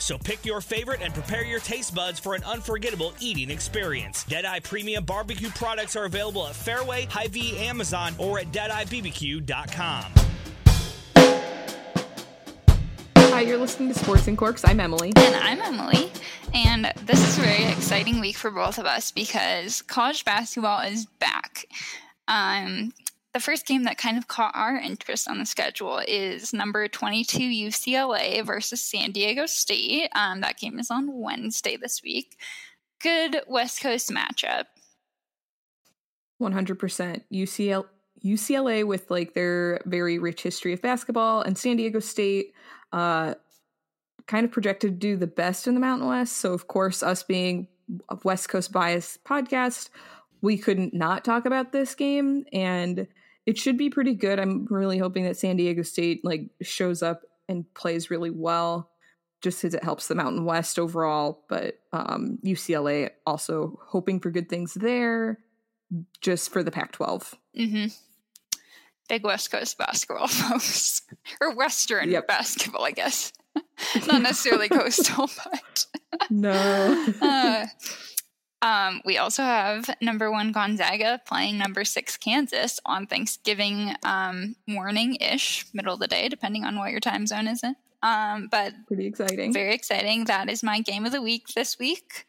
So pick your favorite and prepare your taste buds for an unforgettable eating experience. Deadeye Premium Barbecue products are available at Fairway, Hy-Vee, Amazon, or at DeadeyeBBQ.com. Hi, you're listening to Sports and Corks. I'm Emily. And I'm Emily. And this is a very exciting week for both of us because college basketball is back. Um, the first game that kind of caught our interest on the schedule is number 22 UCLA versus San Diego State. Um, that game is on Wednesday this week. Good West Coast matchup. 100% UCL, UCLA with like their very rich history of basketball and San Diego State uh, kind of projected to do the best in the Mountain West. So, of course, us being a West Coast bias podcast, we couldn't not talk about this game. And it should be pretty good. I'm really hoping that San Diego State like shows up and plays really well, just because it helps the Mountain West overall. But um, UCLA also hoping for good things there, just for the Pac-12. Mm-hmm. Big West Coast basketball, folks, or Western yep. basketball, I guess. Not necessarily coastal, but no. uh, um, we also have number one Gonzaga playing number six Kansas on Thanksgiving um, morning ish, middle of the day, depending on what your time zone is in. Um, but pretty exciting. Very exciting. That is my game of the week this week.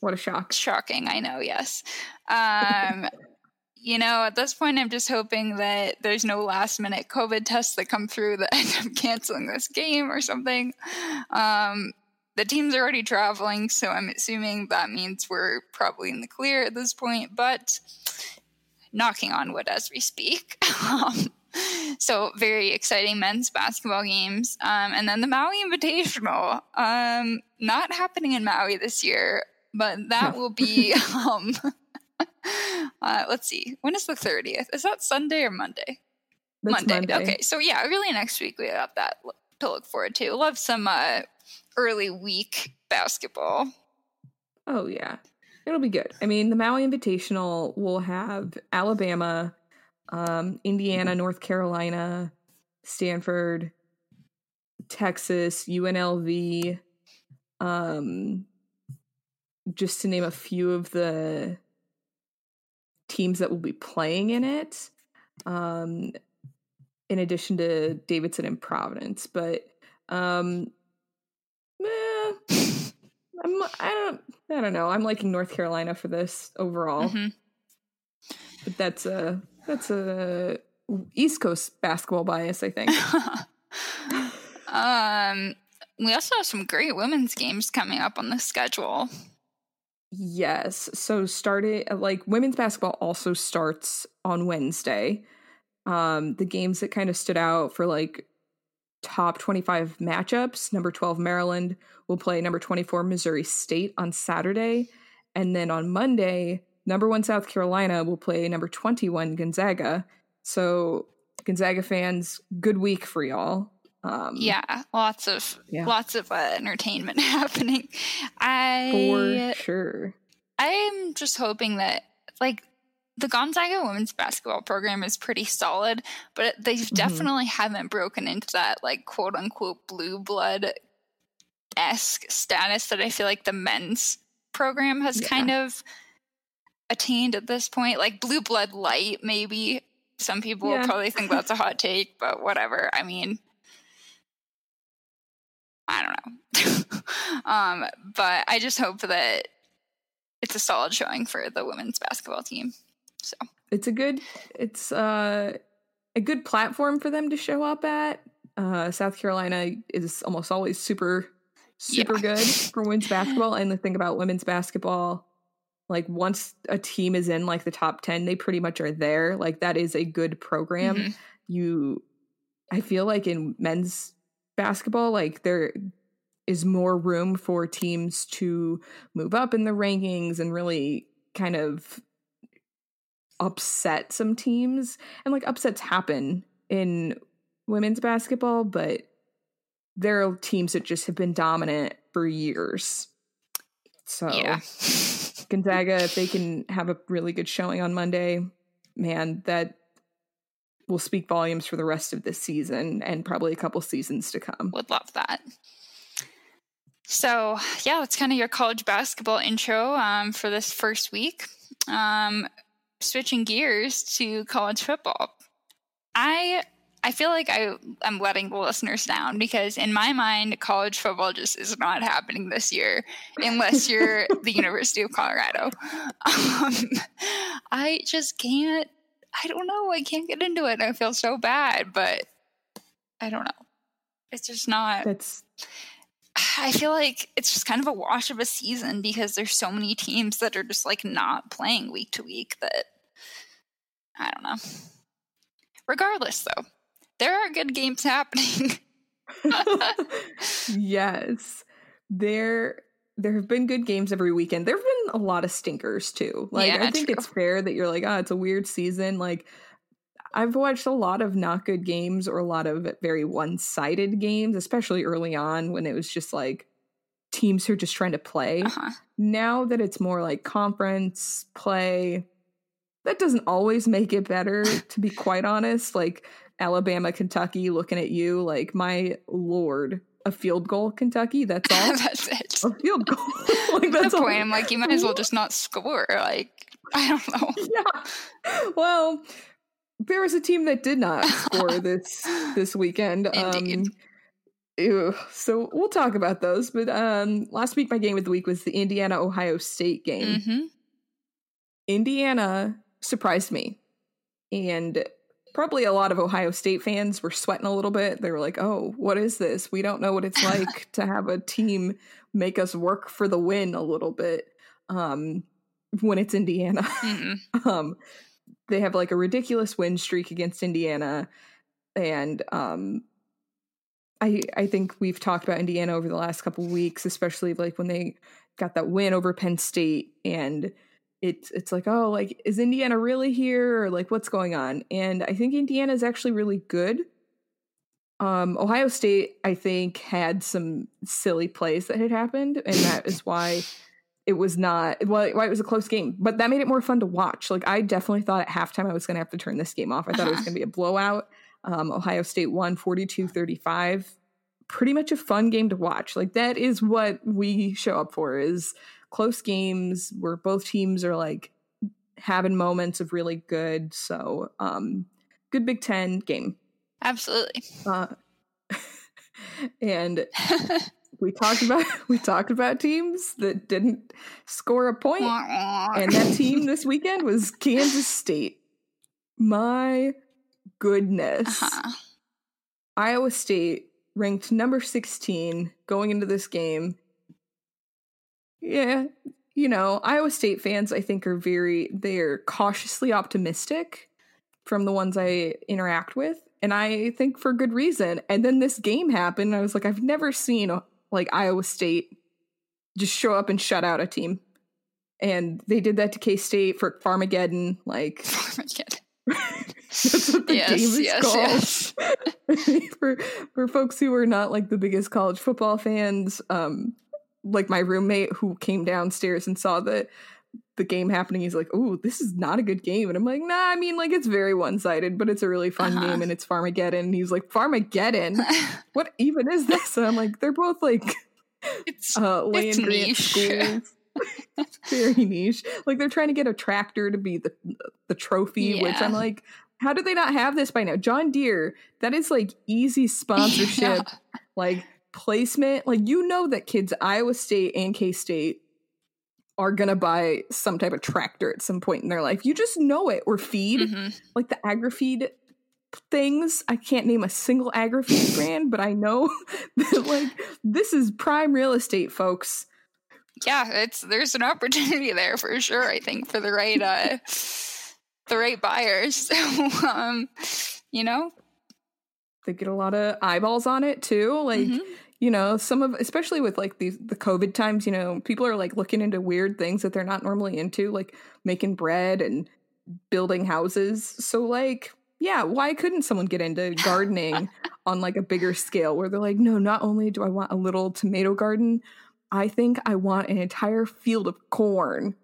What a shock. Shocking, I know, yes. Um, you know, at this point, I'm just hoping that there's no last minute COVID tests that come through that end up canceling this game or something. Um, the teams are already traveling, so I'm assuming that means we're probably in the clear at this point, but knocking on wood as we speak. Um, so very exciting men's basketball games. Um, and then the Maui Invitational, um, not happening in Maui this year, but that will be, um, uh, let's see, when is the 30th? Is that Sunday or Monday? Monday. Monday. Okay. So yeah, really next week we have that to look forward to. Love some, uh, early week basketball. Oh yeah. It'll be good. I mean, the Maui Invitational will have Alabama, um, Indiana, North Carolina, Stanford, Texas, UNLV, um, just to name a few of the teams that will be playing in it. Um, in addition to Davidson and Providence, but um, eh, I'm I don't I don't know. I'm liking North Carolina for this overall. Mm-hmm. But that's a that's a East Coast basketball bias, I think. um we also have some great women's games coming up on the schedule. Yes. So started like women's basketball also starts on Wednesday. Um the games that kind of stood out for like top 25 matchups. Number 12, Maryland will play number 24, Missouri State on Saturday. And then on Monday, number one, South Carolina will play number 21, Gonzaga. So, Gonzaga fans, good week for y'all. Um, yeah, lots of yeah. lots of uh, entertainment happening. I for sure. I'm just hoping that like the Gonzaga women's basketball program is pretty solid, but they mm-hmm. definitely haven't broken into that like quote unquote blue blood esque status that I feel like the men's program has yeah. kind of attained at this point. Like blue blood light, maybe. Some people yeah. will probably think that's a hot take, but whatever. I mean, I don't know. um, but I just hope that it's a solid showing for the women's basketball team. So it's a good it's uh, a good platform for them to show up at. Uh, South Carolina is almost always super super yeah. good for women's basketball. And the thing about women's basketball, like once a team is in like the top 10, they pretty much are there. Like that is a good program. Mm-hmm. You, I feel like in men's basketball, like they're, more room for teams to move up in the rankings and really kind of upset some teams. And like upsets happen in women's basketball, but there are teams that just have been dominant for years. So Yeah. Gonzaga, if they can have a really good showing on Monday, man, that will speak volumes for the rest of this season and probably a couple seasons to come. Would love that. So, yeah, that's kind of your college basketball intro um, for this first week. Um, switching gears to college football. I I feel like I I'm letting the listeners down because in my mind, college football just is not happening this year unless you're the University of Colorado. Um, I just can't. I don't know. I can't get into it. I feel so bad, but I don't know. It's just not. That's I feel like it's just kind of a wash of a season because there's so many teams that are just like not playing week to week that I don't know. Regardless, though, there are good games happening. yes. There there have been good games every weekend. There have been a lot of stinkers too. Like Yeah, I think true. it's fair that you're like, oh, it's a weird season. Like I've watched a lot of not good games or a lot of very one-sided games, especially early on when it was just like teams who are just trying to play. uh-huh. Now that it's more like conference play, that doesn't always make it better, to be quite honest. Like Alabama, Kentucky looking at you like, my lord, a field goal, Kentucky, that's all. that's it. a field goal. like At that's the all. point, I'm like, you might as well just not score. Like, I don't know. yeah. Well, there was a team that did not score this this weekend. Indeed. Um, ew. so we'll talk about those. But um, last week, my game of the week was the Indiana Ohio State game. hmm Indiana surprised me. And probably a lot of Ohio State fans were sweating a little bit. They were like, oh, what is this? We don't know what it's like to have a team make us work for the win a little bit um, when it's Indiana. um, they have like a ridiculous win streak against Indiana. And um, I I think we've talked about Indiana over the last couple weeks, especially like when they got that win over Penn State, and it's it's like oh like is Indiana really here or like what's going on? And I think Indiana is actually really good. Um, Ohio State I think had some silly plays that had happened, and that is why it was not well why it was a close game but that made it more fun to watch. Like i definitely thought at halftime i was going to have to turn this game off. I thought it was Uh-huh. going to be a blowout. Um, ohio state won 42-35 pretty much a fun game to watch. Like that is what we show up for is close games where both teams are like having moments of really good. So um good big ten game. Absolutely. uh, and we talked about we talked about teams that didn't score a point and that team this weekend was Kansas State. My goodness. Uh-huh. Iowa State ranked number 16 going into this game. Yeah, you know, Iowa State fans I think are very they're cautiously optimistic from the ones I interact with and I think for good reason. And then this game happened I was like I've never seen like Iowa State just show up and shut out a team. And they did that to K State for Farmageddon. Like that's what the yes, game is yes, called. yes. for for folks who are not like the biggest college football fans, um, like my roommate who came downstairs and saw the the game happening, he's like, "Oh, this is not a good game," and I'm like, "Nah, I mean, like it's very one sided, but it's a really fun Uh-huh. game, and it's Farmageddon." And he's like, "Farmageddon, what even is this?" And I'm like, "They're both like it's uh, land grant niche. schools." Very niche. Like they're trying to get a tractor to be the the trophy, which I'm like, how do they not have this by now? John Deere, that is like easy sponsorship, like placement. Like you know that kids Iowa State and K State are gonna buy some type of tractor at some point in their life. You just know it. Or feed, Mhm. like the agri-feed things. I can't name a single agri-feed brand, but I know that like this is prime real estate, folks. yeah, it's there's an opportunity there for sure. I think for the right uh, the right buyers. So, um, you know, They get a lot of eyeballs on it too. Like mhm. You know, some of especially with like these the COVID times, you know, people are like looking into weird things that they're not normally into, like making bread and building houses. So like, yeah, why couldn't someone get into gardening on like a bigger scale where they're like, no, not only do I want a little tomato garden, I think I want an entire field of corn.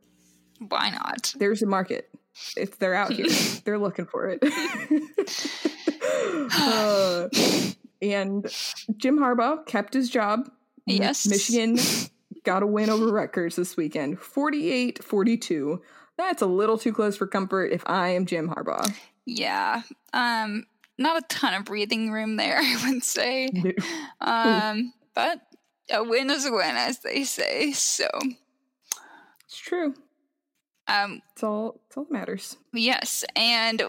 Why not? There's a market. If they're out here, they're looking for it. uh, and Jim Harbaugh kept his job. Yes. Michigan got a win over Rutgers this weekend 48 42. That's a little too close for comfort if I am Jim Harbaugh. Yeah. Um, not a ton of breathing room there, I would say. No. Um, but a win is a win, as they say. So, It's true. um, It's all, it's all that matters. yes. And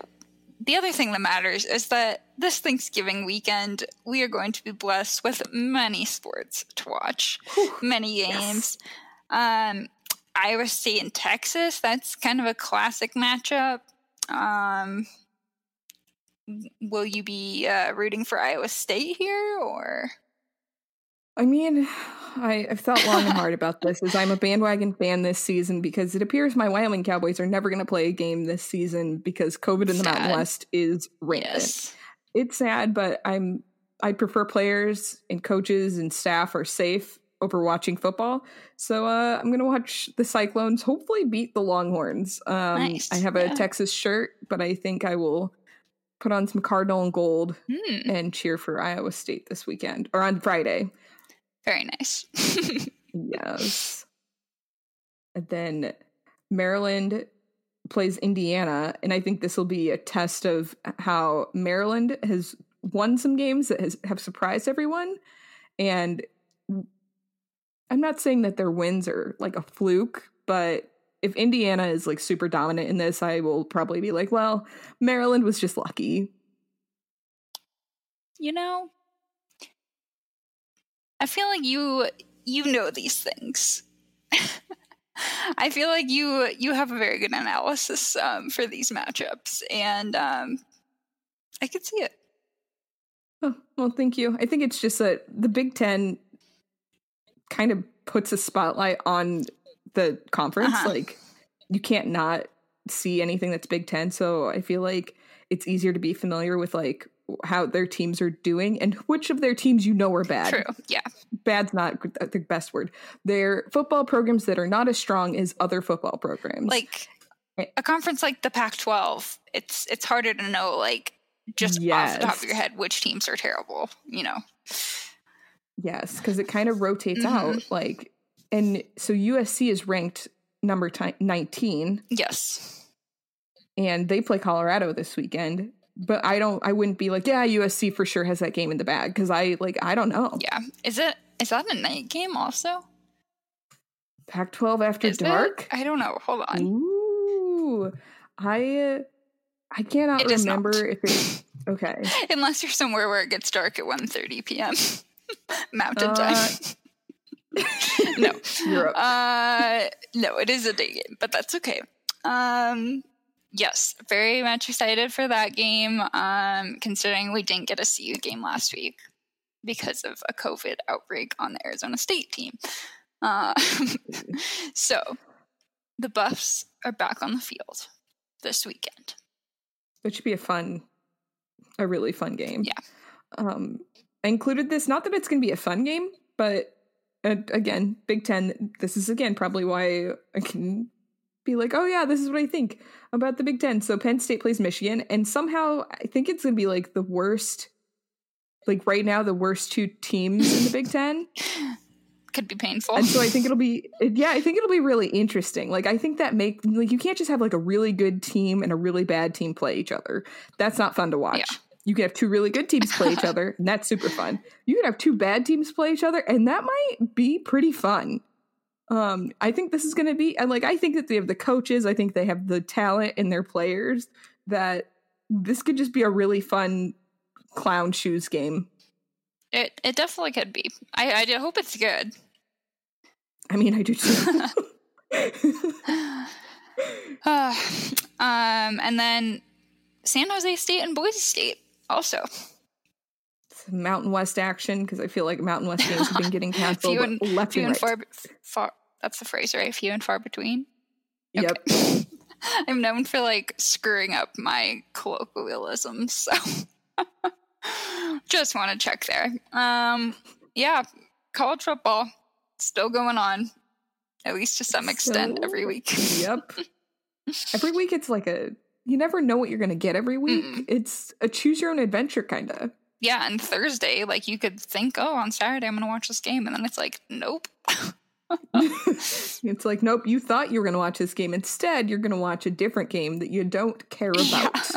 the other thing that matters is that this Thanksgiving weekend, we are going to be blessed with many sports to watch, many games. Um, Iowa State and Texas, that's kind of a classic matchup. Um, will you be uh, rooting for Iowa State here or? I mean, I, I've thought long and hard about this as I'm a bandwagon fan this season because it appears my Wyoming Cowboys are never going to play a game this season because COVID in the Mountain West is rampant. Yes. It's sad, but I'm I prefer players and coaches and staff are safe over watching football. So uh, I'm gonna watch the Cyclones hopefully beat the Longhorns. Um, Nice, I have a yeah. Texas shirt, but I think I will put on some Cardinal and gold Hmm, and cheer for Iowa State this weekend or on Friday. Very nice. Yes. And then Maryland plays Indiana, and I think this will be a test of how Maryland has won some games that has have surprised everyone. And I'm not saying that their wins are like a fluke, but if Indiana is like super dominant in this, I will probably be like, well, Maryland was just lucky. you know, I feel like you you know these things. I feel like you you have a very good analysis um, for these matchups, and um, I could see it. Oh, well, thank you. I think it's just that the Big Ten kind of puts a spotlight on the conference. Uh-huh. Like, you can't not see anything that's Big Ten. So I feel like it's easier to be familiar with like how their teams are doing and which of their teams you know are bad. True. Yeah. Bad's not the best word. They're football programs that are not as strong as other football programs. Like Eh. a conference like the Pac-12, it's it's harder to know like just off the top of your head which teams are terrible. You know. Yes, because it kind of rotates Mhm. out. Like, and so USC is ranked number ti 19, Yes. and they play Colorado this weekend. But I don't, I wouldn't be like, yeah, USC for sure has that game in the bag because I like, I don't know. Yeah. Is it is that a night game also? Pac 12 after Is it? dark? I don't know. Hold on. Ooh, I, I cannot It remember if it's okay. Unless you're somewhere where it gets dark at 1.30 p.m. Mountain Uh, time. no. Europe. Uh, no, it is a day game, but that's okay. Um, yes, very much excited for that game. Um, considering we didn't get a CU game last week because of a COVID outbreak on the Arizona State team. Uh, so the Buffs are back on the field this weekend. It should be a fun, a really fun game. Yeah. Um, I included this, not that it's going to be a fun game, but uh, again, Big Ten, this is again probably why I can be like, oh yeah, this is what I think about the Big Ten. So Penn State plays Michigan, and somehow I think it's to be like the worst, like right now, the worst two teams in the Big Ten. Could be painful. And so I think it'll be, yeah, I think it'll be really interesting. Like, I think that make, like, you can't just have like a really good team and a really bad team play each other. That's not fun to watch. Yeah. You can have two really good teams play each other, and that's super fun. You can have two bad teams play each other, and that might be pretty fun. Um, I think this is going to be, and like, I think that they have the coaches, I think they have the talent in their players that this could just be a really fun clown shoes game. it it definitely could be. I I hope it's good. I mean, I do too. Uh, um, and then San Jose State and Boise State also. Mountain West action because I feel like Mountain West games have been getting canceled few and, left few and and right. far, far. That's the phrase, right? Few and far between. Yep. I'm known for like screwing up my colloquialisms, so just want to check there. Um, yeah, college football still going on, at least to some extent, So- every week. Yep. every week it's like a you never know what you're gonna get every week. Mm-mm. It's a choose your own adventure kind of. Yeah, and Thursday, like you could think, oh, on Saturday I'm gonna watch this game, and then it's like, nope. it's like, nope, you thought you were gonna watch this game. Instead, you're gonna watch a different game that you don't care Yeah. about.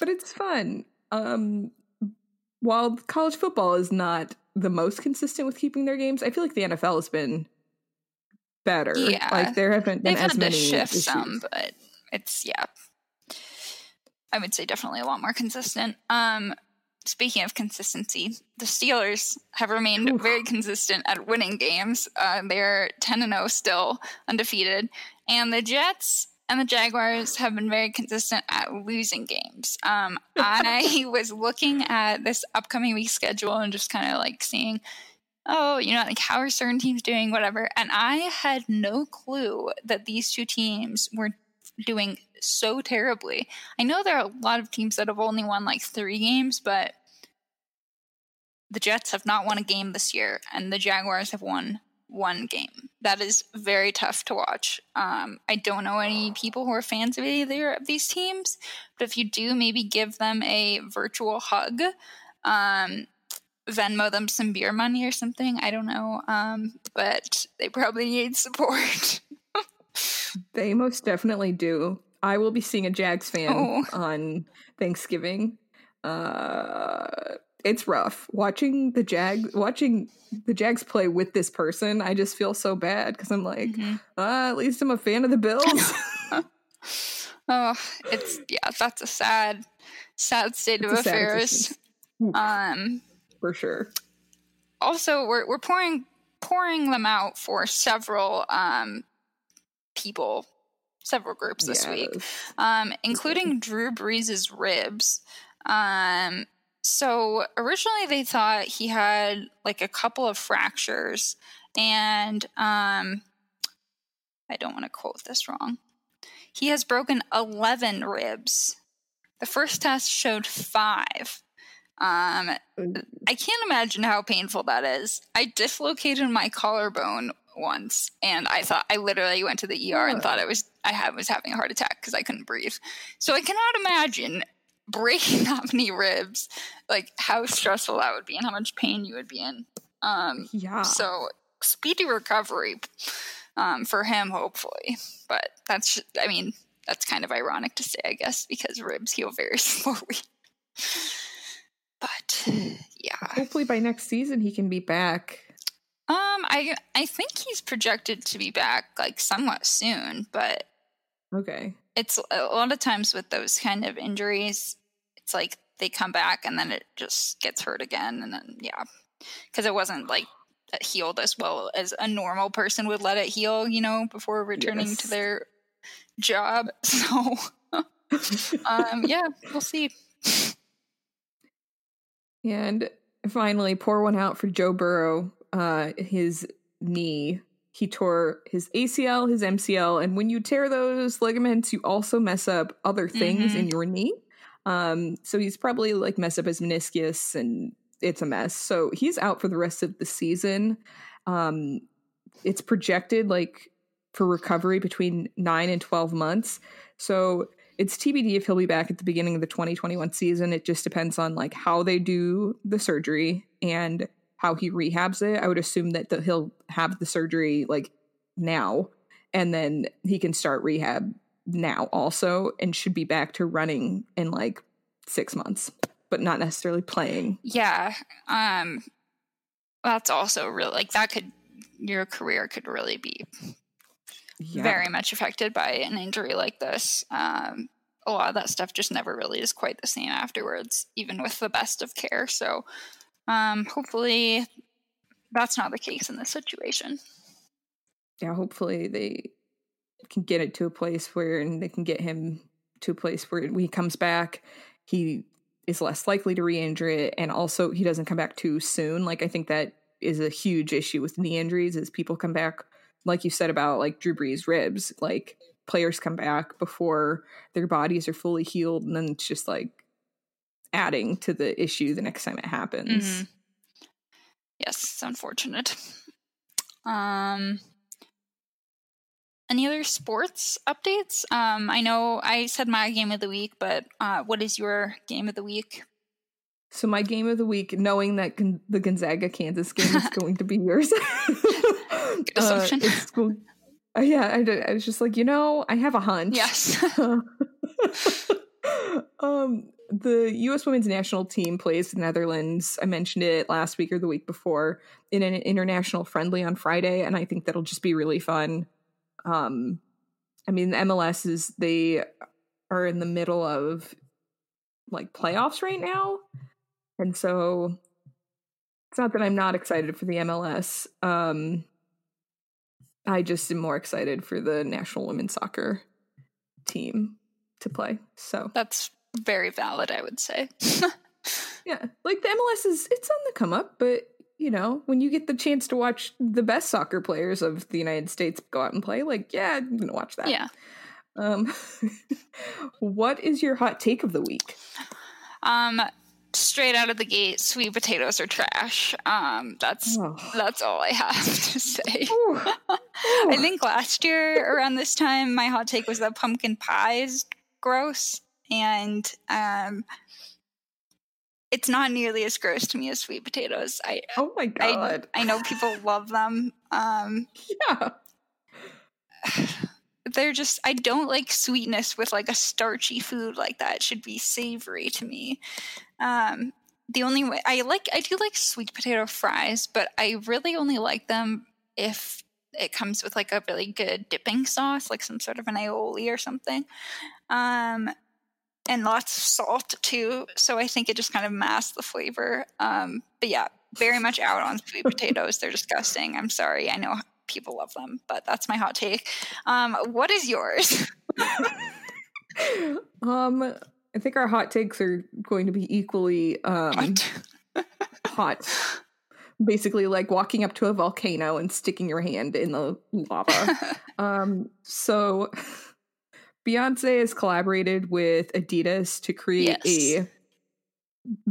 but it's fun. Um while college football is not the most consistent with keeping their games, I feel like the NFL has been better. Yeah. Like there haven't been They've as to many shift issues. some, but it's yeah. I would say definitely a lot more consistent. Um, speaking of consistency, the Steelers have remained Oof. very consistent at winning games. Uh, they're ten and zero still, undefeated, and the Jets and the Jaguars have been very consistent at losing games. Um, I was looking at this upcoming week schedule and just kind of like seeing oh, you know, like how are certain teams doing, whatever. And I had no clue that these two teams were doing so terribly. I know there are a lot of teams that have only won like three games, but the Jets have not won a game this year, and the Jaguars have won one game. That is very tough to watch. Um, I don't know any people who are fans of either of these teams, but if you do, maybe give them a virtual hug. Um, Venmo them some beer money or something. I don't know. Um, but they probably need support. They most definitely do. I will be seeing a Jags fan Oh. on Thanksgiving. Uh it's rough watching the Jag watching the Jags play with this person. I just feel so bad because I'm like, Mhm. uh, at least I'm a fan of the Bills. Oh, it's yeah, that's a sad, sad state It's of affairs. Um, for sure. also, we're we're pouring pouring them out for several um people, several groups this week. Um, including Drew Brees' ribs. Um, so originally they thought he had like a couple of fractures, and um, I don't want to quote this wrong. He has broken 11 ribs. The first test showed five. Um, I can't imagine how painful that is. I dislocated my collarbone once, and I thought I literally went to the ER and thought I was I had, was having a heart attack because I couldn't breathe. So I cannot imagine breaking that many ribs, like how stressful that would be and how much pain you would be in. Um, Yeah. so speedy recovery um, for him, hopefully. But that's I mean that's kind of ironic to say, I guess, because ribs heal very slowly. But yeah. Hopefully by next season he can be back. Um, I I think he's projected to be back like somewhat soon, but Okay. it's a lot of times with those kind of injuries, it's like they come back and then it just gets hurt again, and then yeah, because it wasn't like healed as well as a normal person would let it heal, you know, before returning Yes. to their job. So, um, yeah, we'll see. And finally, pour one out for Joe Burrow. Uh, his knee. He tore his ACL, his MCL, and when you tear those ligaments, you also mess up other things in your knee. Um, so he's probably like messed up his meniscus, and it's a mess. So he's out for the rest of the season. Um, it's projected like for recovery between nine and twelve months. So it's TBD if he'll be back at the beginning of the 2021 season. It just depends on like how they do the surgery and how he rehabs it. I would assume that the, he'll have the surgery like now and then he can start rehab now also and should be back to running in like 6 months, but not necessarily playing. Yeah, um, that's also really like that could your career could really be Yeah. very much affected by an injury like this. Um, a lot of that stuff just never really is quite the same afterwards, even with the best of care. So, um, hopefully, that's not the case in this situation. yeah, hopefully they can get it to a place where and they can get him to a place where when he comes back, he is less likely to re-injure it, and also he doesn't come back too soon. Like I think that is a huge issue with knee injuries is people come back, like you said about like Drew Brees ribs, like players come back before their bodies are fully healed, and then it's just like adding to the issue the next time it happens. Mhm. Yes, it's unfortunate. Um, any other sports updates? Um, I know I said my game of the week, but uh, what is your game of the week? So my game of the week, knowing that Gon- the Gonzaga Kansas game is going to be yours, uh, assumption. it's cool. Uh, yeah, I, did, I was just like, you know, I have a hunch. Yes. um, the U.S. Women's National Team plays the Netherlands. I mentioned it last week or the week before in an international friendly on Friday, and I think that'll just be really fun. Um, I mean, the MLS is they are in the middle of like playoffs right now, and so it's not that I'm not excited for the MLS. Um, I just am more excited for the national women's soccer team to play. So That's very valid, I would say. yeah, like the MLS is it's on the come up, but you know when you get the chance to watch the best soccer players of the United States go out and play, like yeah, I'm gonna watch that. yeah. Um, what is your hot take of the week? Um, straight out of the gate, sweet potatoes are trash. Um, that's Oh. that's all I have to say. Ooh. I think last year around this time, my hot take was that pumpkin pie is gross, and um, it's not nearly as gross to me as sweet potatoes. I Oh my I, god! I know people love them. Um, yeah, they're just I don't like sweetness with like a starchy food like that. It should be savory to me. Um, the only way I like I do like sweet potato fries, but I really only like them if it comes with like a really good dipping sauce, like some sort of an aioli or something. Um, and lots of salt too. So I think it just kind of masks the flavor. Um, but yeah, very much out on sweet potatoes. They're disgusting. I'm sorry. I know people love them, but that's my hot take. Um, what is yours? um, I think our hot takes are going to be equally um hot. Basically, like walking up to a volcano and sticking your hand in the lava. um, so Beyonce has collaborated with Adidas to create Yes. a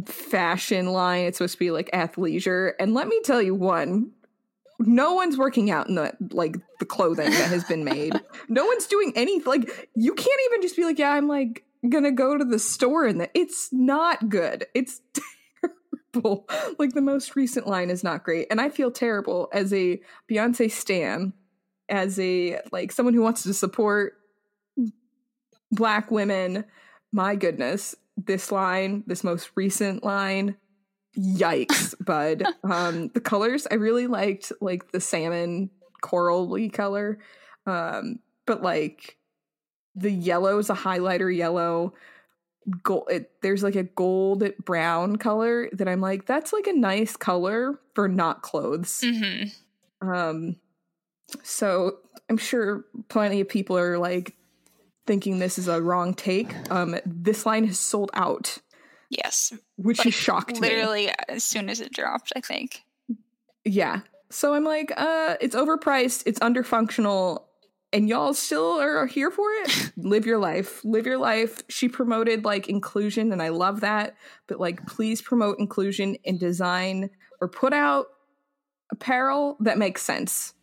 fashion line. It's supposed to be like athleisure. And let me tell you one, no one's working out in the like the clothing that has been made. no one's doing anything like you can't even just be like, yeah, I'm like gonna go to the store and the it's not good. It's terrible. Like the most recent line is not great. And I feel terrible as a Beyonce stan, as a like someone who wants to support black women. My goodness, this line, this most recent line, yikes, bud. Um, the colors I really liked, like the salmon corally color, um, but like the yellow is a highlighter yellow. Gold, it, there's like a gold brown color that I'm like, that's like a nice color for not clothes. hmm Um, so I'm sure plenty of people are like thinking this is a wrong take. Um, this line has sold out, Yes, which Like, has shocked me. literally as soon as it dropped. I think. Yeah. So I'm like, uh, it's overpriced, it's underfunctional, and y'all still are here for it. Live your life. Live your life. She promoted like inclusion, and I love that. But like, please promote inclusion in design or put out apparel that makes sense.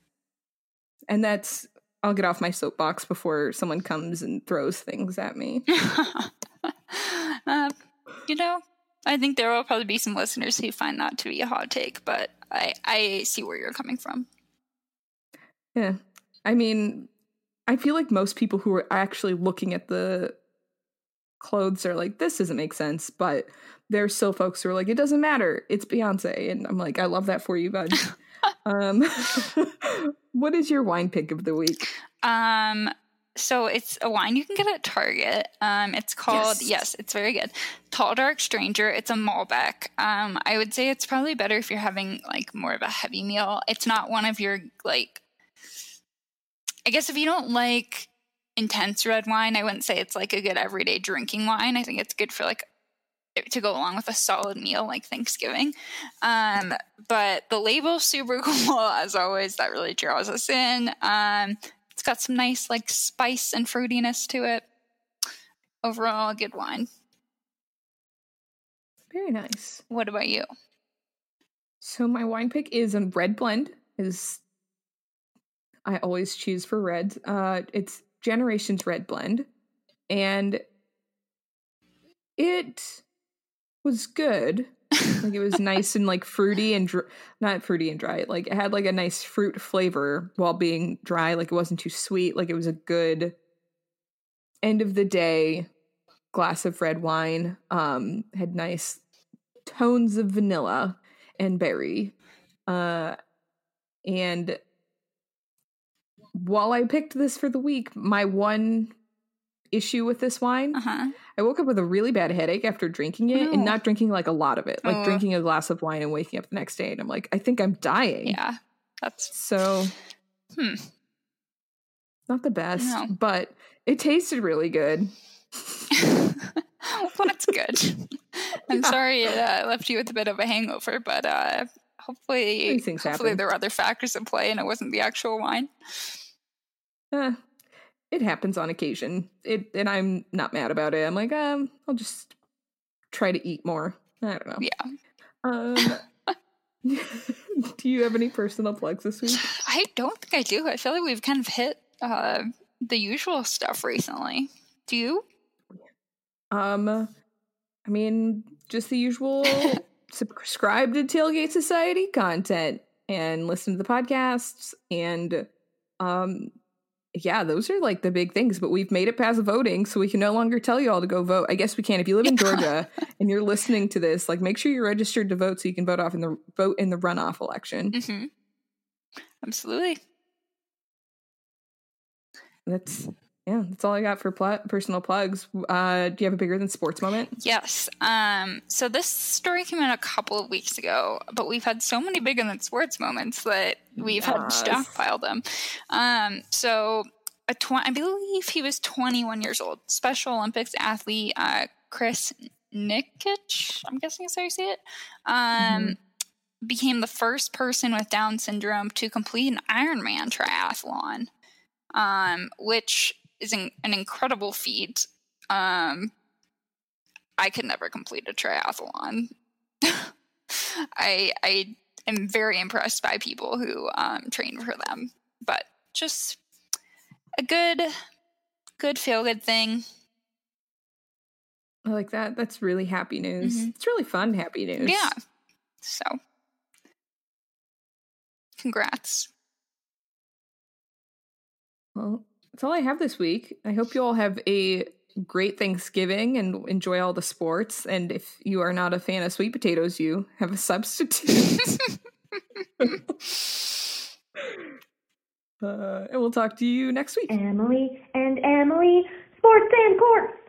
And that's I'll get off my soapbox before someone comes and throws things at me. uh, you know, I think there will probably be some listeners who find that to be a hot take, but I I see where you're coming from. Yeah. I mean, I feel like most people who are actually looking at the clothes are like, this doesn't make sense. But there's still folks who are like, it doesn't matter. It's Beyonce. And I'm like, I love that for you, bud. um, what is your wine pick of the week? Um, so it's a wine you can get at Target. Um, it's called Yes. yes, it's very good. Tall Dark Stranger. It's a Malbec. Um, I would say it's probably better if you're having like more of a heavy meal. It's not one of your like. I guess if you don't like intense red wine, I wouldn't say it's like a good everyday drinking wine. I think it's good for like to go along with a solid meal like Thanksgiving. Um, but the label's super cool as always. That really draws us in. Um, it's got some nice like spice and fruitiness to it. Overall, a good wine. Very nice. What about you? So my wine pick is a red blend. Is I always choose for red. Uh, it's Generations Red Blend, and it was good. like it was nice and like fruity and dr- not fruity and dry. Like it had like a nice fruit flavor while being dry. Like it wasn't too sweet. Like it was a good end of the day glass of red wine. Um, had nice tones of vanilla and berry. Uh, and while I picked this for the week, my one issue with this wine, Uh-huh. I woke up with a really bad headache after drinking it and No. not drinking like a lot of it. Like Oh. drinking a glass of wine and waking up the next day and I'm like, I think I'm dying. Yeah. That's So hmm. not the best, No. but it tasted really good. well, that's good. I'm Yeah. sorry it uh, left you with a bit of a hangover, but uh, hopefully, hopefully happen. there were other factors at play and it wasn't the actual wine. Eh, it happens on occasion. It and I'm not mad about it. I'm like, um, I'll just try to eat more. I don't know. Yeah. Um, do you have any personal plugs this week? I don't think I do. I feel like we've kind of hit uh, the usual stuff recently. Do you? Um, I mean, just the usual. subscribe to Tailgate Society content and listen to the podcasts and um yeah those are like the big things but we've made it past voting so we can no longer tell you all to go vote i guess we can if you live in georgia and you're listening to this like make sure you're registered to vote so you can vote off in the vote in the runoff election Mm-hmm. Absolutely. that's yeah that's all i got for pl- personal plugs uh do you have a bigger than sports moment Yes. Um, so this story came out a couple of weeks ago, but we've had so many bigger than sports moments that we've had to Yes. stockpile them. Um, so a tw- I believe he was 21 years old. Special Olympics athlete uh, Chris Nikic, I'm guessing is how you say it, um, became the first person with Down syndrome to complete an Ironman triathlon, um, which is an, an incredible feat. Um, I could never complete a triathlon. I I am very impressed by people who um, train for them, but just a good good feel good thing. i like that that's really happy news Mhm. it's really fun happy news Yeah. So, congrats. Well, that's all I have this week. I hope you all have a great Thanksgiving and enjoy all the sports. And if you are not a fan of sweet potatoes, you have a substitute. uh, and we'll talk to you next week. Emily and Emily, Sports and Corks.